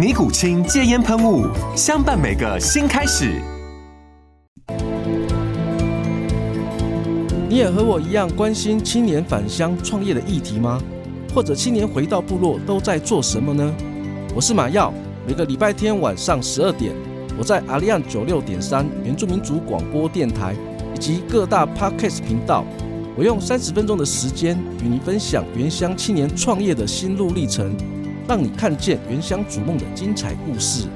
尼古清戒烟喷雾，相伴每个新开始。你也和我一样关心青年返乡创业的议题吗？或者青年回到部落都在做什么呢？我是马耀，每个礼拜天晚上十二点，我在阿利安九六点三原住民族广播电台以及各大 Podcast 频道，我用三十分钟的时间与你分享原乡青年创业的心路历程。让你看见原乡逐梦的精彩故事。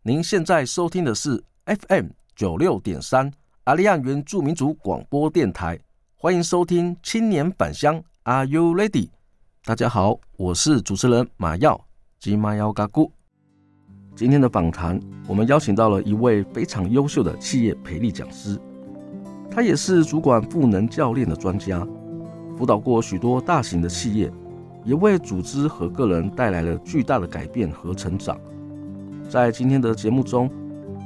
您现在收听的是 FM 九六点三阿利亚原住民族广播电台，欢迎收听青年返乡，Are you ready？大家好，我是主持人马耀吉马耀嘎咕。今天的访谈，我们邀请到了一位非常优秀的企业培力讲师，他也是主管赋能教练的专家。辅导过许多大型的企业，也为组织和个人带来了巨大的改变和成长。在今天的节目中，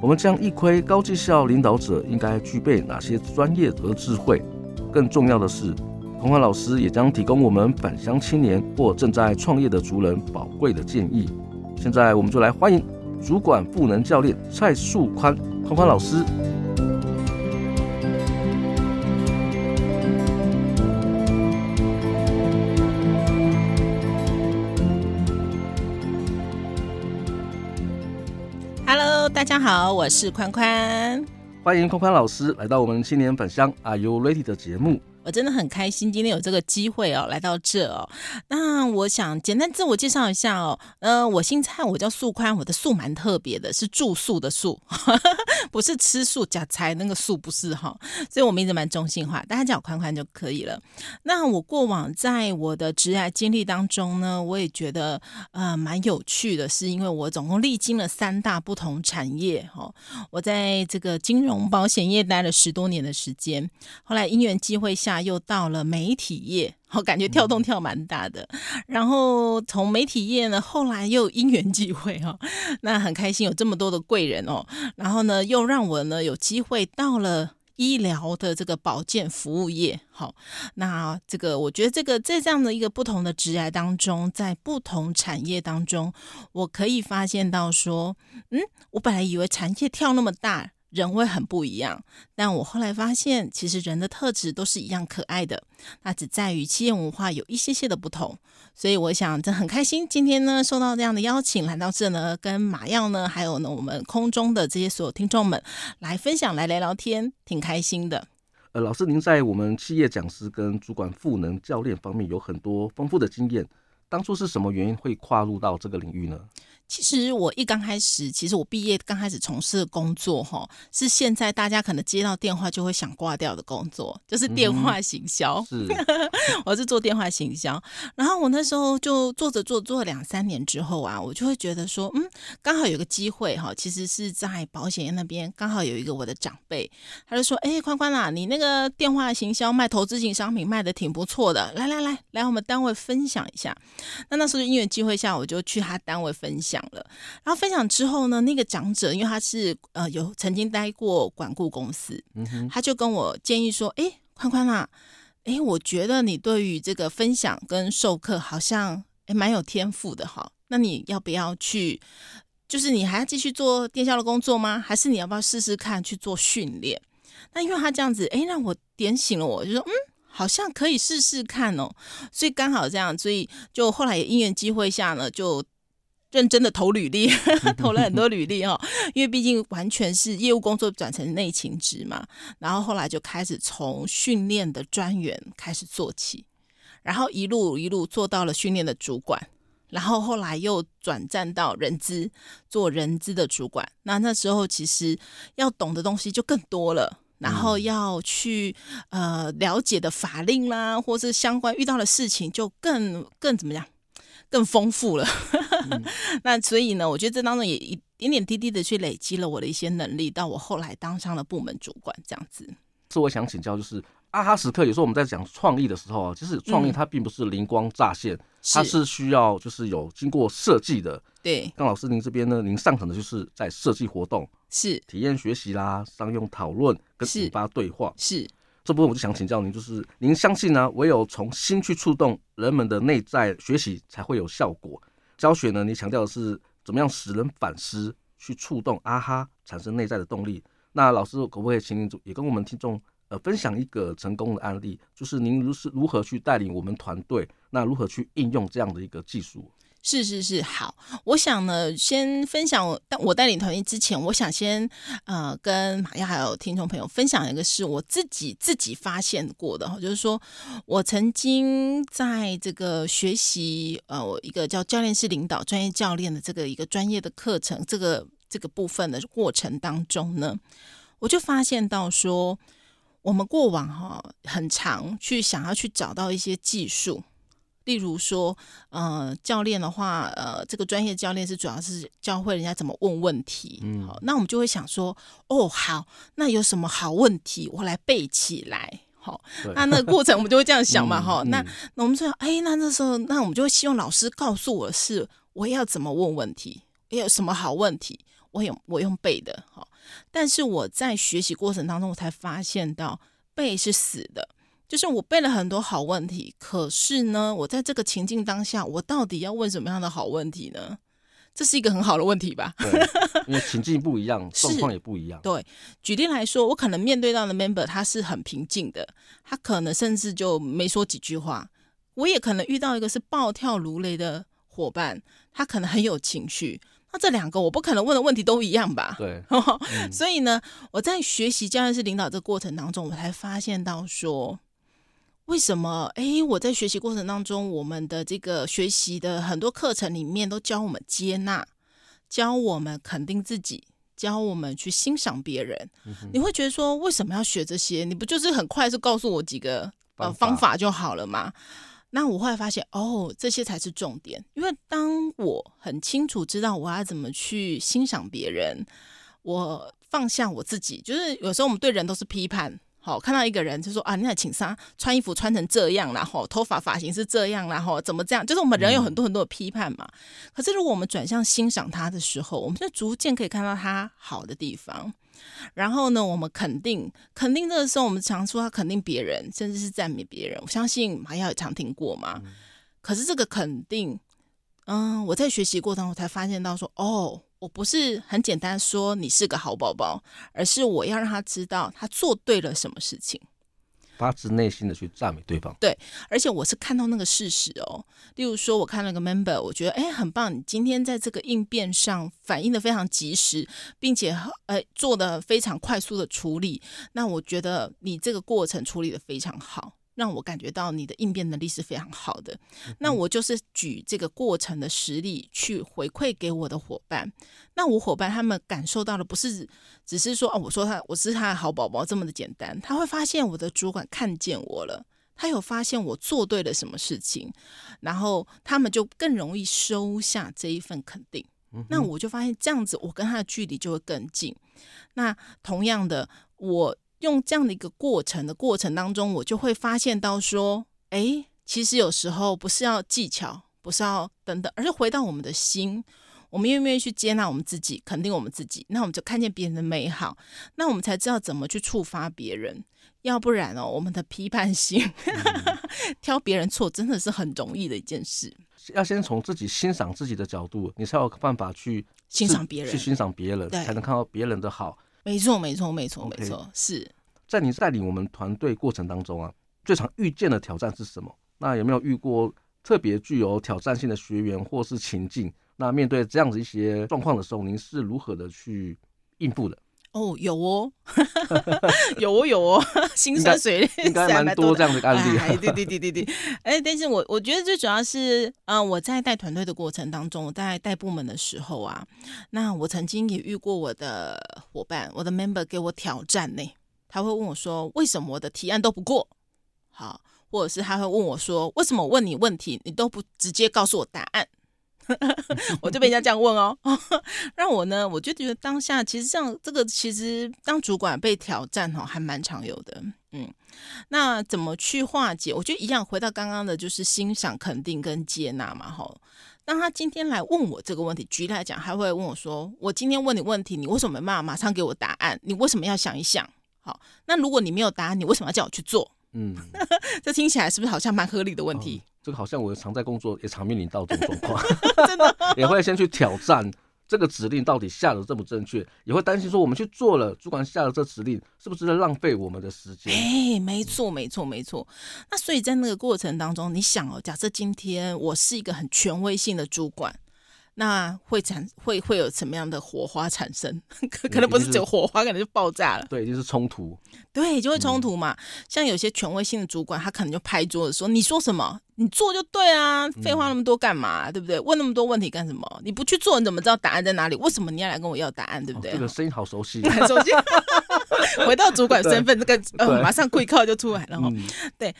我们将一窥高绩效领导者应该具备哪些专业和智慧。更重要的是，宽宽老师也将提供我们返乡青年或正在创业的族人宝贵的建议。现在，我们就来欢迎主管赋能教练蔡树宽宽宽老师。好，我是宽宽，欢迎宽宽老师来到我们青年返乡 Are You Ready 的节目。我真的很开心，今天有这个机会哦，来到这哦。那我想简单自我介绍一下哦。呃，我姓蔡，我叫素宽，我的素蛮特别的，是住宿的宿，不是吃素假菜那个素，不是哈。所以我名字蛮中性化，大家叫我宽宽就可以了。那我过往在我的职业经历当中呢，我也觉得呃蛮有趣的，是因为我总共历经了三大不同产业哈。我在这个金融保险业待了十多年的时间，后来因缘际会下。又到了媒体业，我感觉跳动跳蛮大的。然后从媒体业呢，后来又因缘际会哈，那很开心有这么多的贵人哦。然后呢，又让我呢有机会到了医疗的这个保健服务业。好，那这个我觉得这个在这样的一个不同的职涯当中，在不同产业当中，我可以发现到说，嗯，我本来以为产业跳那么大。人会很不一样，但我后来发现，其实人的特质都是一样可爱的，那只在于企业文化有一些些的不同。所以我想，这很开心，今天呢受到这样的邀请来到这呢，跟马耀呢，还有呢我们空中的这些所有听众们来分享，来聊聊天，挺开心的。呃，老师您在我们企业讲师跟主管赋能教练方面有很多丰富的经验，当初是什么原因会跨入到这个领域呢？其实我一刚开始，其实我毕业刚开始从事的工作，哈，是现在大家可能接到电话就会想挂掉的工作，就是电话行销。嗯、是，我是做电话行销。然后我那时候就做着做做了两三年之后啊，我就会觉得说，嗯，刚好有个机会哈，其实是在保险业那边，刚好有一个我的长辈，他就说，哎，宽宽啊，你那个电话行销卖投资型商品卖的挺不错的，来来来，来我们单位分享一下。那那时候因缘机会下，我就去他单位分享。了，然后分享之后呢，那个长者因为他是呃有曾经待过管顾公司，嗯哼，他就跟我建议说：“哎，宽宽啊，哎，我觉得你对于这个分享跟授课好像哎蛮有天赋的哈，那你要不要去？就是你还要继续做电销的工作吗？还是你要不要试试看去做训练？那因为他这样子，哎，让我点醒了我，就说嗯，好像可以试试看哦。所以刚好这样，所以就后来也因缘机会下呢，就。认真的投履历，投了很多履历哦，因为毕竟完全是业务工作转成内勤职嘛。然后后来就开始从训练的专员开始做起，然后一路一路做到了训练的主管，然后后来又转战到人资，做人资的主管。那那时候其实要懂的东西就更多了，然后要去呃了解的法令啦，或是相关遇到的事情就更更怎么样？更丰富了，嗯、那所以呢，我觉得这当中也一点点滴滴的去累积了我的一些能力，到我后来当上了部门主管这样子。是我想请教，就是阿哈时刻，有时候我们在讲创意的时候啊，其实创意它并不是灵光乍现，嗯、它是需要就是有经过设计的。对，刚老师您这边呢，您上场的就是在设计活动，是体验学习啦，商用讨论跟引发对话，是。这部分我就想请教您，就是您相信呢，唯有从心去触动人们的内在学习，才会有效果。教学呢，你强调的是怎么样使人反思，去触动啊哈，产生内在的动力。那老师可不可以请您也跟我们听众呃分享一个成功的案例，就是您如是如何去带领我们团队，那如何去应用这样的一个技术？是是是，好，我想呢，先分享我带我带领团队之前，我想先呃跟马耀还有听众朋友分享一个是我自己自己发现过的哈，就是说我曾经在这个学习呃我一个叫教练式领导专业教练的这个一个专业的课程这个这个部分的过程当中呢，我就发现到说我们过往哈、哦、很常去想要去找到一些技术。例如说，呃，教练的话，呃，这个专业教练是主要是教会人家怎么问问题。嗯，好，那我们就会想说，哦，好，那有什么好问题，我来背起来。好，那那个过程我们就会这样想嘛，哈、嗯。那那我们说，哎，那那时候，那我们就会希望老师告诉我是我要怎么问问题，有什么好问题，我用我用背的。好，但是我在学习过程当中，我才发现到背是死的。就是我背了很多好问题，可是呢，我在这个情境当下，我到底要问什么样的好问题呢？这是一个很好的问题吧？对，因为情境不一样，状况也不一样。对，举例来说，我可能面对到的 member 他是很平静的，他可能甚至就没说几句话。我也可能遇到一个是暴跳如雷的伙伴，他可能很有情绪。那这两个我不可能问的问题都一样吧？对，嗯、所以呢，我在学习教练式领导这个过程当中，我才发现到说。为什么？哎，我在学习过程当中，我们的这个学习的很多课程里面都教我们接纳，教我们肯定自己，教我们去欣赏别人。嗯、你会觉得说，为什么要学这些？你不就是很快速告诉我几个呃方法就好了吗？那我后来发现，哦，这些才是重点。因为当我很清楚知道我要怎么去欣赏别人，我放下我自己，就是有时候我们对人都是批判。好，看到一个人就说啊，你那请啥穿衣服穿成这样，然后头发发型是这样，然后怎么这样？就是我们人有很多很多的批判嘛。嗯、可是如果我们转向欣赏他的时候，我们就逐渐可以看到他好的地方。然后呢，我们肯定肯定这个时候，我们常说他肯定别人，甚至是赞美别人。我相信马耀也常听过嘛。嗯、可是这个肯定，嗯，我在学习过程中才发现到说，哦。我不是很简单说你是个好宝宝，而是我要让他知道他做对了什么事情，发自内心的去赞美对方。对，而且我是看到那个事实哦。例如说，我看了个 member，我觉得哎很棒，你今天在这个应变上反应的非常及时，并且呃做的非常快速的处理，那我觉得你这个过程处理的非常好。让我感觉到你的应变能力是非常好的，那我就是举这个过程的实例去回馈给我的伙伴。那我伙伴他们感受到的不是只是说哦，我说他我是他的好宝宝这么的简单，他会发现我的主管看见我了，他有发现我做对了什么事情，然后他们就更容易收下这一份肯定。那我就发现这样子，我跟他的距离就会更近。那同样的，我。用这样的一个过程的过程当中，我就会发现到说，哎，其实有时候不是要技巧，不是要等等，而是回到我们的心，我们愿不愿意去接纳我们自己，肯定我们自己，那我们就看见别人的美好，那我们才知道怎么去触发别人。要不然哦，我们的批判性，嗯、挑别人错，真的是很容易的一件事。要先从自己欣赏自己的角度，你才有办法去欣赏别人，去欣赏别人，对才能看到别人的好。没错，没错，没错，没错是。在你带领我们团队过程当中啊，最常遇见的挑战是什么？那有没有遇过特别具有挑战性的学员或是情境？那面对这样子一些状况的时候，您是如何的去应付的？哦，有哦，有哦，有哦，心酸水应该蛮多这样的案例。哎，对对对对对，哎，但是我我觉得最主要是，嗯、呃，我在带团队的过程当中，我在带部门的时候啊，那我曾经也遇过我的伙伴，我的 member 给我挑战呢，他会问我说，为什么我的提案都不过？好，或者是他会问我说，为什么我问你问题，你都不直接告诉我答案？我就被人家这样问哦，让我呢，我就觉得当下其实这样，这个其实当主管被挑战哦，还蛮常有的。嗯，那怎么去化解？我觉得一样，回到刚刚的，就是欣赏、肯定跟接纳嘛。哈，当他今天来问我这个问题，举例来讲，他会问我说：“我今天问你问题，你为什么没办法马上给我答案？你为什么要想一想？”好，那如果你没有答案，你为什么要叫我去做？嗯，这听起来是不是好像蛮合理的问题？这个好像我常在工作，也常面临到这种状况，真的 也会先去挑战这个指令到底下的正不正确，也会担心说我们去做了，主管下的这指令是不是在浪费我们的时间？哎，没错，没错，没错。那所以在那个过程当中，你想哦，假设今天我是一个很权威性的主管。那会产会会有什么样的火花产生？可可能不是只有火花，可能就爆炸了。对，就是冲突。对，就会冲突嘛。嗯、像有些权威性的主管，他可能就拍桌子说：“你说什么，你做就对啊，废话那么多干嘛？嗯、对不对？问那么多问题干什么？你不去做，你怎么知道答案在哪里？为什么你要来跟我要答案？对不对？”哦、这个声音好熟悉，很熟悉。回到主管身份，这个呃，马上跪靠就出来了哈。嗯、对，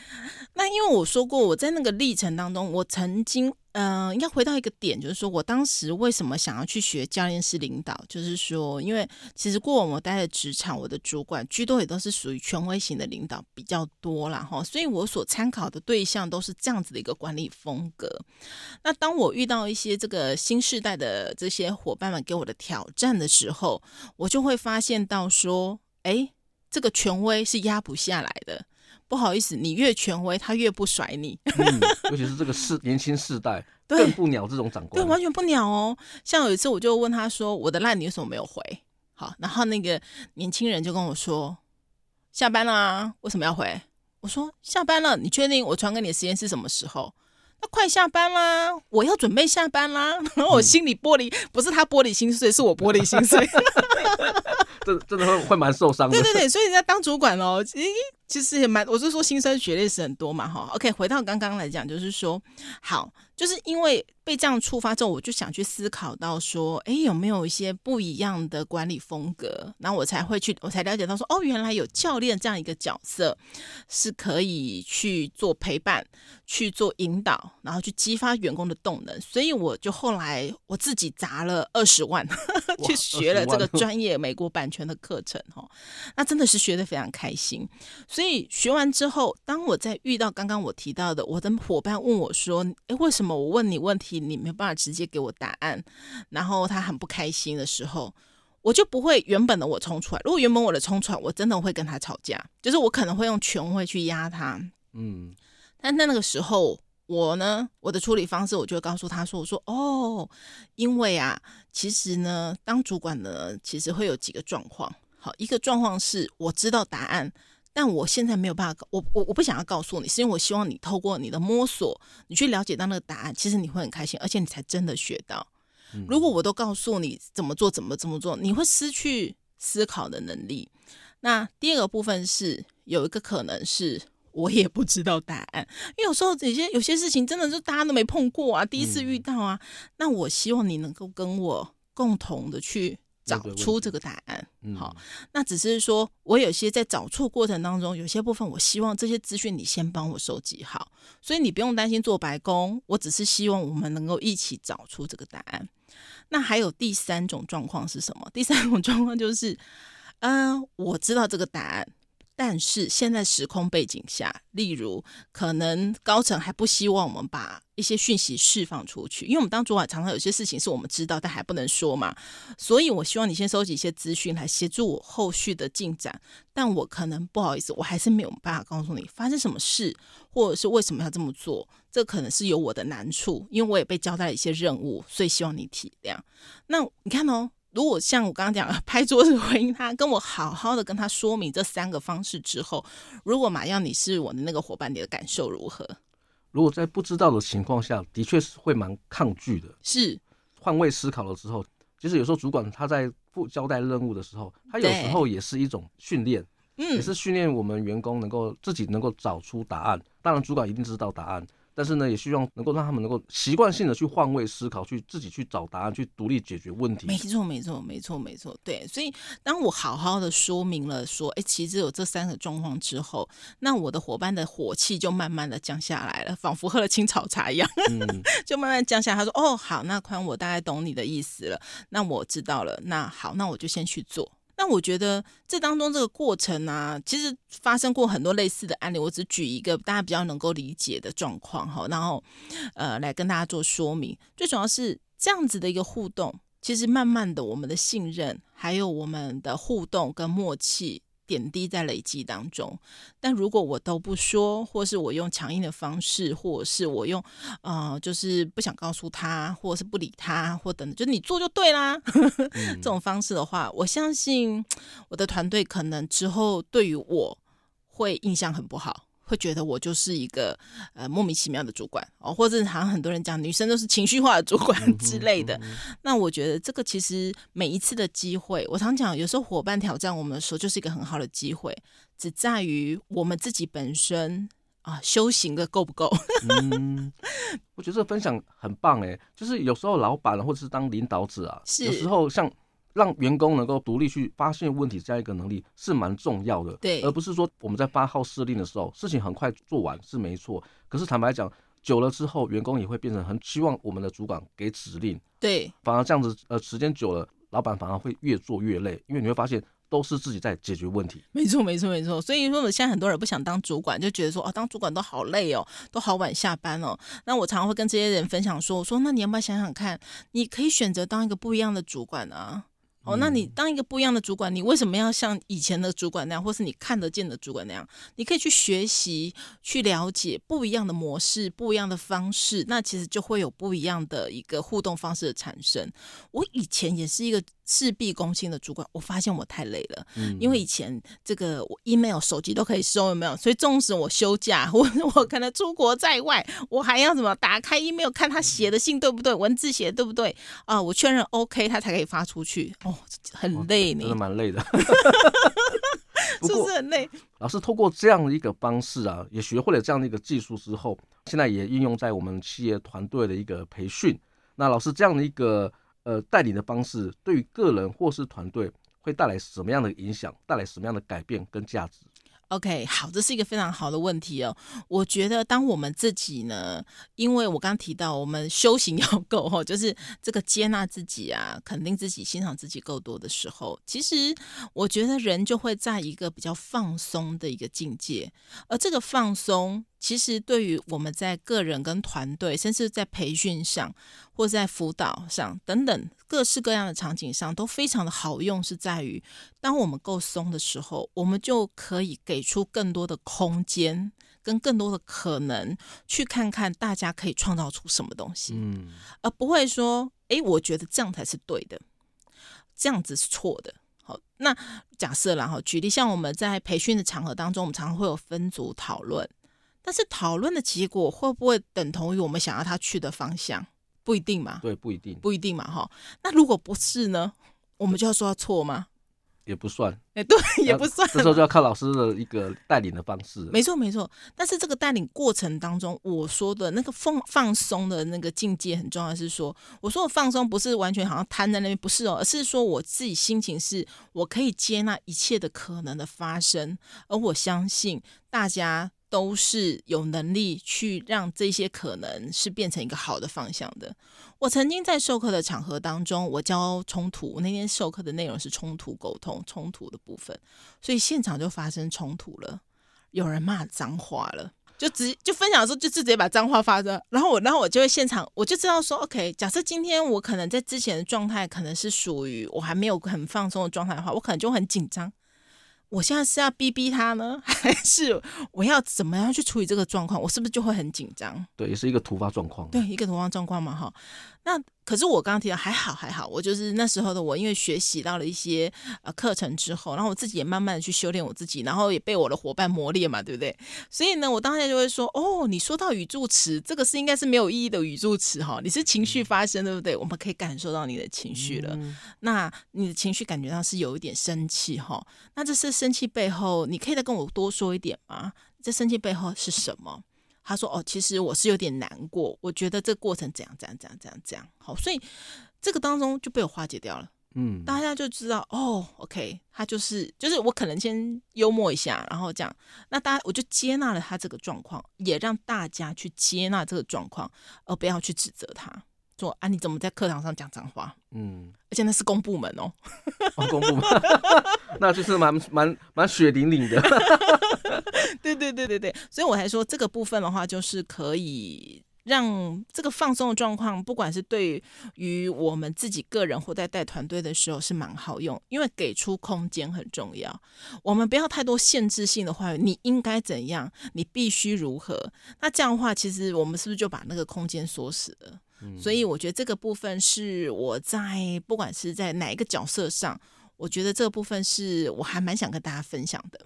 那因为我说过，我在那个历程当中，我曾经。嗯、呃，应该回到一个点，就是说我当时为什么想要去学教练式领导，就是说，因为其实过往我待的职场，我的主管居多也都是属于权威型的领导比较多啦哈，所以我所参考的对象都是这样子的一个管理风格。那当我遇到一些这个新世代的这些伙伴们给我的挑战的时候，我就会发现到说，哎，这个权威是压不下来的。不好意思，你越权威，他越不甩你。嗯，尤其是这个世年轻世代，更不鸟这种长官，对，完全不鸟哦。像有一次，我就问他说：“我的烂你为什么没有回？”好，然后那个年轻人就跟我说：“下班啦，为什么要回？”我说：“下班了，你确定我传给你的时间是什么时候？那快下班啦，我要准备下班啦。”然后我心里玻璃，嗯、不是他玻璃心碎，是我玻璃心碎。真真的会会蛮受伤的。对对对，所以人家当主管哦，咦。其实也蛮，我是说新生血泪史很多嘛，哈。OK，回到刚刚来讲，就是说，好，就是因为被这样触发之后，我就想去思考到说，哎，有没有一些不一样的管理风格？然后我才会去，我才了解到说，哦，原来有教练这样一个角色，是可以去做陪伴、去做引导，然后去激发员工的动能。所以我就后来我自己砸了二十万 去学了这个专业美国版权的课程，哈，那真的是学的非常开心，所以。学完之后，当我在遇到刚刚我提到的我的伙伴问我说：“诶，为什么我问你问题，你没办法直接给我答案？”然后他很不开心的时候，我就不会原本的我冲出来。如果原本我的冲出来，我真的会跟他吵架，就是我可能会用权威去压他。嗯，但在那个时候，我呢，我的处理方式，我就会告诉他说：“我说哦，因为啊，其实呢，当主管呢，其实会有几个状况。好，一个状况是我知道答案。”但我现在没有办法，我我我不想要告诉你，是因为我希望你透过你的摸索，你去了解到那个答案，其实你会很开心，而且你才真的学到。如果我都告诉你怎么做，怎么怎么做，你会失去思考的能力。那第二个部分是有一个可能是我也不知道答案，因为有时候有些有些事情真的是大家都没碰过啊，第一次遇到啊。那我希望你能够跟我共同的去。找出这个答案，好，那只是说我有些在找出过程当中，有些部分我希望这些资讯你先帮我收集好，所以你不用担心做白工，我只是希望我们能够一起找出这个答案。那还有第三种状况是什么？第三种状况就是，嗯、呃，我知道这个答案。但是现在时空背景下，例如可能高层还不希望我们把一些讯息释放出去，因为我们当主管常常有些事情是我们知道但还不能说嘛，所以我希望你先收集一些资讯来协助我后续的进展。但我可能不好意思，我还是没有办法告诉你发生什么事，或者是为什么要这么做，这可能是有我的难处，因为我也被交代了一些任务，所以希望你体谅。那你看哦。如果像我刚刚讲的拍桌子回应他，跟我好好的跟他说明这三个方式之后，如果马耀你是我的那个伙伴，你的感受如何？如果在不知道的情况下，的确是会蛮抗拒的，是换位思考了之后，其实有时候主管他在不交代任务的时候，他有时候也是一种训练，也是训练我们员工能够自己能够找出答案。当然，主管一定知道答案。但是呢，也希望能够让他们能够习惯性的去换位思考，去自己去找答案，去独立解决问题。没错，没错，没错，没错。对，所以当我好好的说明了说，哎，其实有这三个状况之后，那我的伙伴的火气就慢慢的降下来了，仿佛喝了青草茶一样，嗯、就慢慢降下来。他说：“哦，好，那宽，我大概懂你的意思了，那我知道了。那好，那我就先去做。”那我觉得这当中这个过程呢，其实发生过很多类似的案例。我只举一个大家比较能够理解的状况哈，然后呃来跟大家做说明。最主要是这样子的一个互动，其实慢慢的我们的信任，还有我们的互动跟默契。点滴在累积当中，但如果我都不说，或是我用强硬的方式，或者是我用呃，就是不想告诉他，或者是不理他，或等等，就你做就对啦。嗯、这种方式的话，我相信我的团队可能之后对于我会印象很不好。会觉得我就是一个呃莫名其妙的主管哦，或者好像很多人讲女生都是情绪化的主管之类的。那我觉得这个其实每一次的机会，我常讲，有时候伙伴挑战我们的时候，就是一个很好的机会，只在于我们自己本身啊修行的够不够。嗯，我觉得这个分享很棒哎，就是有时候老板或者是当领导者啊，是有时候像。让员工能够独立去发现问题这样一个能力是蛮重要的，对，而不是说我们在发号施令的时候，事情很快做完是没错。可是坦白讲，久了之后，员工也会变成很希望我们的主管给指令，对，反而这样子，呃，时间久了，老板反而会越做越累，因为你会发现都是自己在解决问题。没错，没错，没错。所以说，我现在很多人不想当主管，就觉得说，哦，当主管都好累哦，都好晚下班哦。那我常常会跟这些人分享说，我说，那你要不要想想看，你可以选择当一个不一样的主管啊。哦，那你当一个不一样的主管，你为什么要像以前的主管那样，或是你看得见的主管那样？你可以去学习、去了解不一样的模式、不一样的方式，那其实就会有不一样的一个互动方式的产生。我以前也是一个。事必躬亲的主管，我发现我太累了，嗯、因为以前这个我 email、手机都可以收，有没有？所以纵使我休假，我我可能出国在外，我还要怎么打开 email 看他写的信对不对，文字写的对不对啊？我确认 OK，他才可以发出去。哦，很累呢，真的蛮累的，是不是很累？老师透过这样的一个方式啊，也学会了这样的一个技术之后，现在也应用在我们企业团队的一个培训。那老师这样的一个。呃，带领的方式对于个人或是团队会带来什么样的影响？带来什么样的改变跟价值？OK，好，这是一个非常好的问题哦。我觉得，当我们自己呢，因为我刚刚提到，我们修行要够哦，就是这个接纳自己啊，肯定自己，欣赏自己够多的时候，其实我觉得人就会在一个比较放松的一个境界。而这个放松，其实对于我们在个人跟团队，甚至在培训上，或在辅导上等等。各式各样的场景上都非常的好用，是在于当我们够松的时候，我们就可以给出更多的空间跟更多的可能，去看看大家可以创造出什么东西，嗯，而不会说，哎，我觉得这样才是对的，这样子是错的。好，那假设然后举例，像我们在培训的场合当中，我们常常会有分组讨论，但是讨论的结果会不会等同于我们想要他去的方向？不一定嘛，对，不一定，不一定嘛，哈。那如果不是呢？我们就要说他错吗？也不算，哎，对，也不算。这时候就要靠老师的一个带领的方式。没错，没错。但是这个带领过程当中，我说的那个放放松的那个境界很重要。是说，我说我放松不是完全好像瘫在那边，不是哦，而是说我自己心情是我可以接纳一切的可能的发生，而我相信大家。都是有能力去让这些可能是变成一个好的方向的。我曾经在授课的场合当中，我教冲突，那天授课的内容是冲突沟通，冲突的部分，所以现场就发生冲突了，有人骂脏话了，就直就分享的时候就直接把脏话发出来，然后我然后我就会现场我就知道说，OK，假设今天我可能在之前的状态可能是属于我还没有很放松的状态的话，我可能就很紧张。我现在是要逼逼他呢，还是我要怎么样去处理这个状况？我是不是就会很紧张？对，也是一个突发状况。对，一个突发状况嘛，哈。那可是我刚刚提到还好还好，我就是那时候的我，因为学习到了一些呃课程之后，然后我自己也慢慢的去修炼我自己，然后也被我的伙伴磨练嘛，对不对？所以呢，我当下就会说，哦，你说到语助词，这个是应该是没有意义的语助词哈，你是情绪发生，对不对？我们可以感受到你的情绪了，嗯、那你的情绪感觉到是有一点生气哈，那这是生气背后，你可以再跟我多说一点吗？这生气背后是什么？他说：“哦，其实我是有点难过，我觉得这个过程怎样怎样怎样怎样怎样好，所以这个当中就被我化解掉了。嗯，大家就知道哦，OK，他就是就是我可能先幽默一下，然后这样，那大家我就接纳了他这个状况，也让大家去接纳这个状况，而不要去指责他。”说啊，你怎么在课堂上讲脏话？嗯，而且那是公部门哦，哦公部门，那就是蛮蛮蛮血淋淋的。对对对对对，所以我还说这个部分的话，就是可以让这个放松的状况，不管是对于我们自己个人或在带团队的时候，是蛮好用，因为给出空间很重要。我们不要太多限制性的话语，你应该怎样，你必须如何？那这样的话，其实我们是不是就把那个空间锁死了？所以我觉得这个部分是我在不管是在哪一个角色上，我觉得这个部分是我还蛮想跟大家分享的。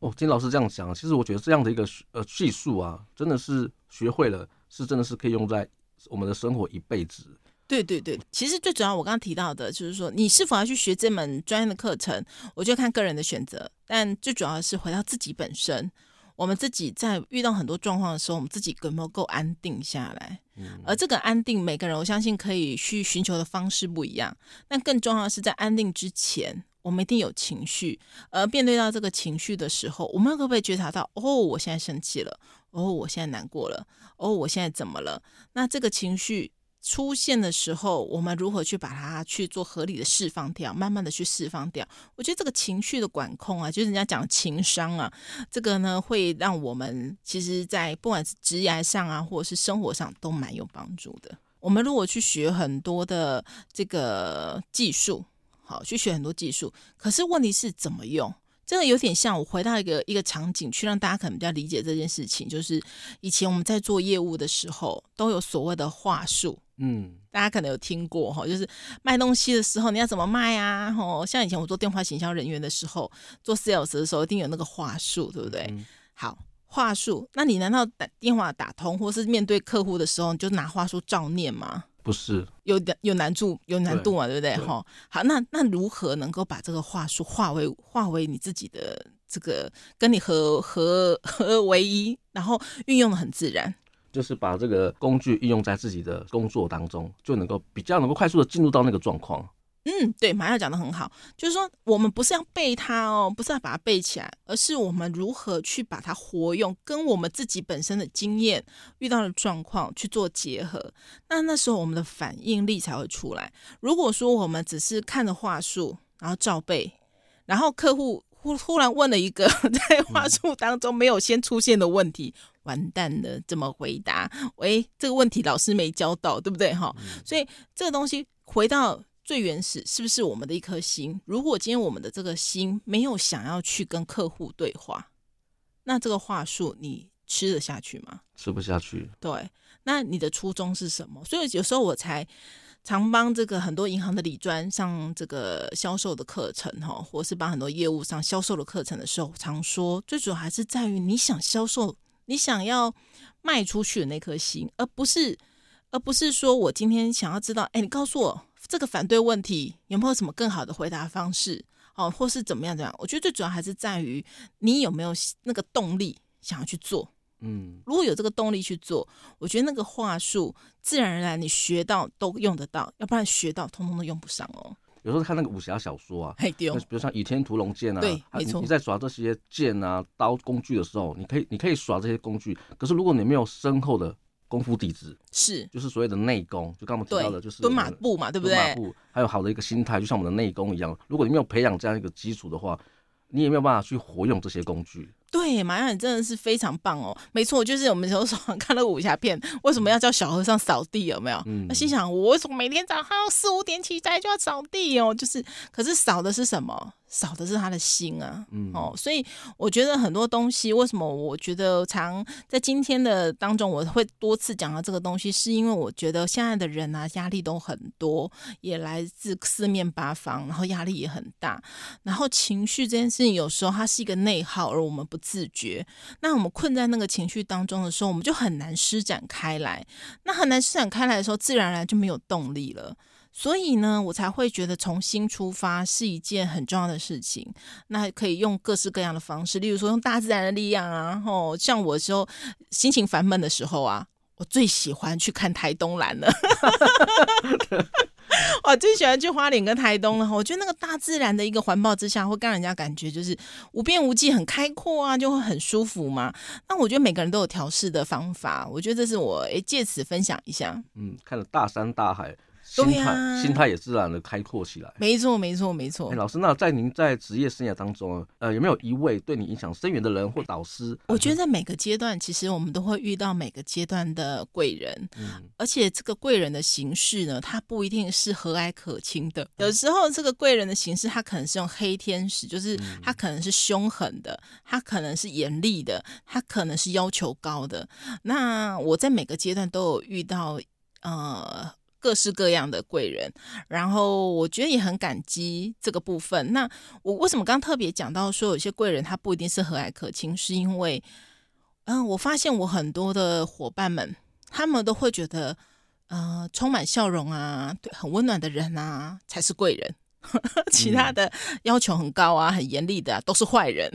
哦，金老师这样讲，其实我觉得这样的一个呃技术啊，真的是学会了，是真的是可以用在我们的生活一辈子。对对对，其实最主要我刚刚提到的就是说，你是否要去学这门专业的课程，我就看个人的选择，但最主要的是回到自己本身。我们自己在遇到很多状况的时候，我们自己有没有够安定下来？嗯，而这个安定，每个人我相信可以去寻求的方式不一样。但更重要的是，在安定之前，我们一定有情绪。而面对到这个情绪的时候，我们可不可以觉察到？哦，我现在生气了。哦，我现在难过了。哦，我现在怎么了？那这个情绪。出现的时候，我们如何去把它去做合理的释放掉，慢慢的去释放掉。我觉得这个情绪的管控啊，就是人家讲情商啊，这个呢会让我们其实，在不管是职业上啊，或者是生活上，都蛮有帮助的。我们如果去学很多的这个技术，好，去学很多技术，可是问题是怎么用？这个有点像我回到一个一个场景去，让大家可能比较理解这件事情，就是以前我们在做业务的时候，都有所谓的话术。嗯，大家可能有听过哈，就是卖东西的时候你要怎么卖啊？吼，像以前我做电话行销人员的时候，做 sales 的时候，一定有那个话术，对不对？嗯、好，话术，那你难道打电话打通，或是面对客户的时候，你就拿话术照念吗？不是，有有难度，有难度嘛，对，对不对？哈，好，那那如何能够把这个话术化为化为你自己的这个跟你合合合为一，然后运用的很自然？就是把这个工具应用在自己的工作当中，就能够比较能够快速的进入到那个状况。嗯，对，马上讲得很好，就是说我们不是要背它哦，不是要把它背起来，而是我们如何去把它活用，跟我们自己本身的经验遇到的状况去做结合。那那时候我们的反应力才会出来。如果说我们只是看着话术，然后照背，然后客户忽忽然问了一个 在话术当中没有先出现的问题。嗯完蛋了，怎么回答？喂，这个问题老师没教到，对不对？哈、嗯，所以这个东西回到最原始，是不是我们的一颗心？如果今天我们的这个心没有想要去跟客户对话，那这个话术你吃得下去吗？吃不下去。对，那你的初衷是什么？所以有时候我才常帮这个很多银行的理专上这个销售的课程，哈，或是帮很多业务上销售的课程的时候，常说最主要还是在于你想销售。你想要卖出去的那颗心，而不是，而不是说我今天想要知道，哎，你告诉我这个反对问题有没有什么更好的回答方式，哦，或是怎么样怎么样？我觉得最主要还是在于你有没有那个动力想要去做。嗯，如果有这个动力去做，我觉得那个话术自然而然你学到都用得到，要不然学到通通都用不上哦。有时候看那个武侠小说啊，嘿，对，比如像《倚天屠龙剑》啊，对，没错。你在耍这些剑啊、刀工具的时候，你可以，你可以耍这些工具。可是如果你没有深厚的功夫底子，是，就是所谓的内功，就刚刚我们提到的，就是蹲马步嘛，对不对？蹲马步，还有好的一个心态，就像我们的内功一样。如果你没有培养这样一个基础的话，你也没有办法去活用这些工具。对，马亮你真的是非常棒哦！没错，就是我们有时候 看那个武侠片，为什么要叫小和尚扫地？有没有？嗯，那心想，我为什么每天早上四五点起来就要扫地哦？就是，可是扫的是什么？少的是他的心啊，嗯。哦，所以我觉得很多东西，为什么我觉得常在今天的当中，我会多次讲到这个东西，是因为我觉得现在的人啊，压力都很多，也来自四面八方，然后压力也很大，然后情绪这件事情有时候它是一个内耗，而我们不自觉，那我们困在那个情绪当中的时候，我们就很难施展开来，那很难施展开来的时候，自然而然就没有动力了。所以呢，我才会觉得重新出发是一件很重要的事情。那可以用各式各样的方式，例如说用大自然的力量啊。哦，像我时候心情烦闷的时候啊，我最喜欢去看台东蓝了。我最喜欢去花莲跟台东了。我觉得那个大自然的一个环抱之下，会让人家感觉就是无边无际、很开阔啊，就会很舒服嘛。那我觉得每个人都有调试的方法。我觉得这是我诶借此分享一下。嗯，看了大山大海。心态、啊，心态也自然的开阔起来。没错，没错，没错。哎，老师，那在您在职业生涯当中，呃，有没有一位对你影响深远的人或导师？我觉得在每个阶段，其实我们都会遇到每个阶段的贵人，嗯，而且这个贵人的形式呢，它不一定是和蔼可亲的。有时候这个贵人的形式，他可能是用黑天使，就是他可能是凶狠的，他可能是严厉的，他可能是要求高的。那我在每个阶段都有遇到，呃。各式各样的贵人，然后我觉得也很感激这个部分。那我为什么刚特别讲到说有些贵人他不一定是和蔼可亲，是因为，嗯、呃，我发现我很多的伙伴们，他们都会觉得，呃，充满笑容啊，对，很温暖的人啊，才是贵人。其他的要求很高啊，很严厉的、啊、都是坏人。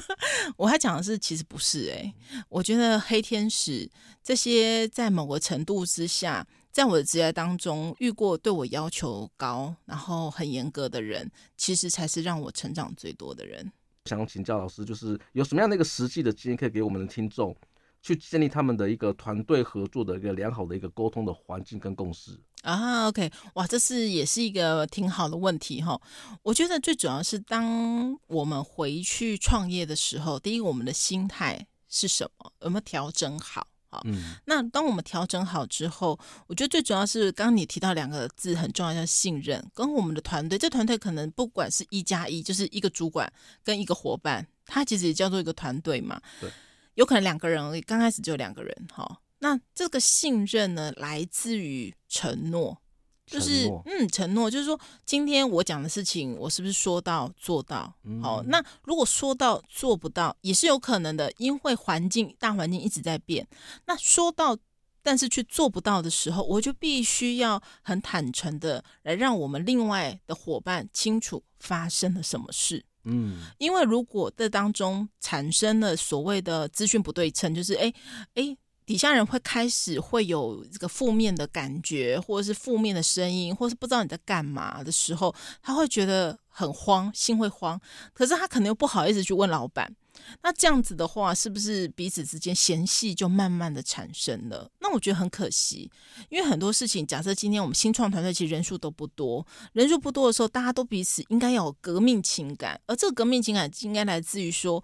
我还讲的是，其实不是哎、欸，我觉得黑天使这些在某个程度之下。在我的职业当中遇过对我要求高，然后很严格的人，其实才是让我成长最多的人。想请教老师，就是有什么样的一个实际的经验可以给我们的听众，去建立他们的一个团队合作的一个良好的一个沟通的环境跟共识啊？OK，哇，这是也是一个挺好的问题哈。我觉得最主要是当我们回去创业的时候，第一个我们的心态是什么？有没有调整好？嗯，那当我们调整好之后，我觉得最主要是刚刚你提到两个字很重要，叫信任。跟我们的团队，这团队可能不管是一加一，就是一个主管跟一个伙伴，他其实也叫做一个团队嘛。对，有可能两个人而已，刚开始只有两个人。好，那这个信任呢，来自于承诺。就是嗯，承诺就是说，今天我讲的事情，我是不是说到做到？嗯、好，那如果说到做不到，也是有可能的，因为环境大环境一直在变。那说到，但是却做不到的时候，我就必须要很坦诚的来让我们另外的伙伴清楚发生了什么事。嗯，因为如果这当中产生了所谓的资讯不对称，就是哎哎。底下人会开始会有这个负面的感觉，或者是负面的声音，或是不知道你在干嘛的时候，他会觉得很慌，心会慌。可是他可能又不好意思去问老板。那这样子的话，是不是彼此之间嫌隙就慢慢的产生了？那我觉得很可惜，因为很多事情，假设今天我们新创团队其实人数都不多，人数不多的时候，大家都彼此应该要有革命情感，而这个革命情感应该来自于说。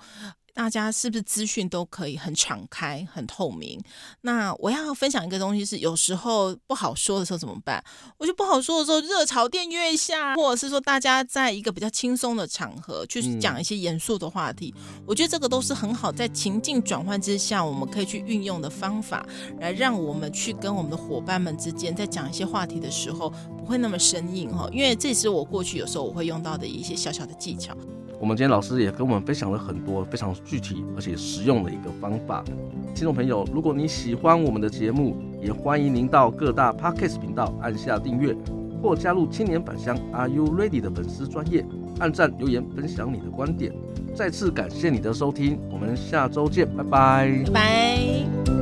大家是不是资讯都可以很敞开、很透明？那我要分享一个东西是，有时候不好说的时候怎么办？我就不好说的时候，热潮店约一下，或者是说大家在一个比较轻松的场合去讲一些严肃的话题。嗯、我觉得这个都是很好在情境转换之下，我们可以去运用的方法，来让我们去跟我们的伙伴们之间在讲一些话题的时候不会那么生硬哈。因为这是我过去有时候我会用到的一些小小的技巧。我们今天老师也跟我们分享了很多非常具体而且实用的一个方法。听众朋友，如果你喜欢我们的节目，也欢迎您到各大 Podcast 频道按下订阅，或加入青年返乡 Are You Ready 的粉丝专业，按赞留言分享你的观点。再次感谢你的收听，我们下周见，拜，拜拜。